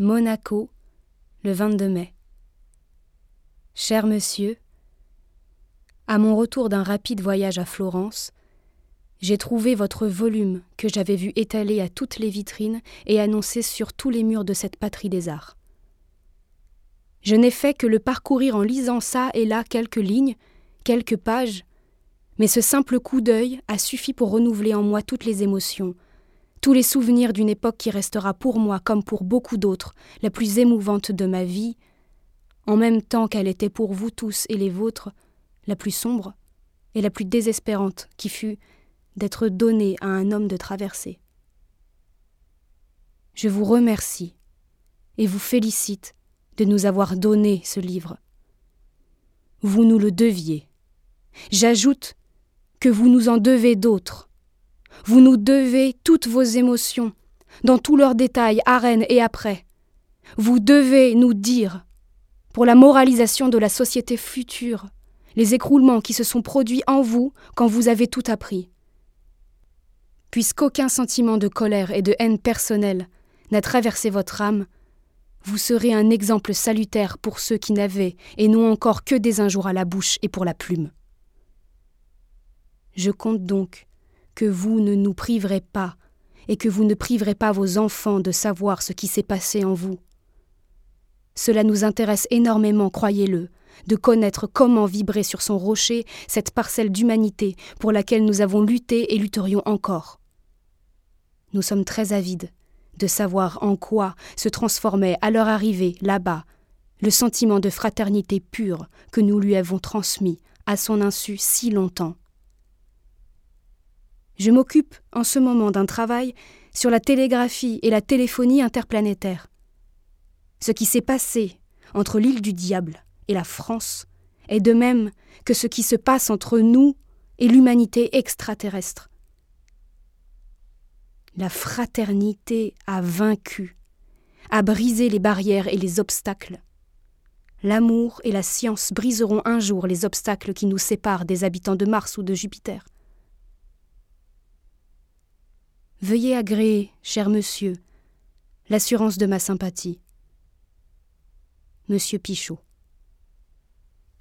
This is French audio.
Monaco, le 22 mai. Cher monsieur, à mon retour d'un rapide voyage à Florence, j'ai trouvé votre volume que j'avais vu étalé à toutes les vitrines et annoncé sur tous les murs de cette patrie des arts. Je n'ai fait que le parcourir en lisant ça et là quelques lignes, quelques pages, mais ce simple coup d'œil a suffi pour renouveler en moi toutes les émotions, tous les souvenirs d'une époque qui restera pour moi, comme pour beaucoup d'autres, la plus émouvante de ma vie, en même temps qu'elle était pour vous tous et les vôtres, la plus sombre et la plus désespérante qui fut d'être donnée à un homme de traverser. Je vous remercie et vous félicite de nous avoir donné ce livre. Vous nous le deviez. J'ajoute que vous nous en devez d'autres vous nous devez toutes vos émotions, dans tous leurs détails, Rennes et après. Vous devez nous dire, pour la moralisation de la société future, les écroulements qui se sont produits en vous quand vous avez tout appris. Puisqu'aucun sentiment de colère et de haine personnelle n'a traversé votre âme, vous serez un exemple salutaire pour ceux qui n'avaient et n'ont encore que des injours à la bouche et pour la plume. Je compte donc que vous ne nous priverez pas et que vous ne priverez pas vos enfants de savoir ce qui s'est passé en vous. Cela nous intéresse énormément, croyez-le, de connaître comment vibrer sur son rocher cette parcelle d'humanité pour laquelle nous avons lutté et lutterions encore. Nous sommes très avides de savoir en quoi se transformait à leur arrivée là-bas le sentiment de fraternité pure que nous lui avons transmis à son insu si longtemps. Je m'occupe en ce moment d'un travail sur la télégraphie et la téléphonie interplanétaire. Ce qui s'est passé entre l'île du diable et la France est de même que ce qui se passe entre nous et l'humanité extraterrestre. La fraternité a vaincu, a brisé les barrières et les obstacles. L'amour et la science briseront un jour les obstacles qui nous séparent des habitants de Mars ou de Jupiter. Veuillez agréer, cher monsieur, l'assurance de ma sympathie. Monsieur Pichot.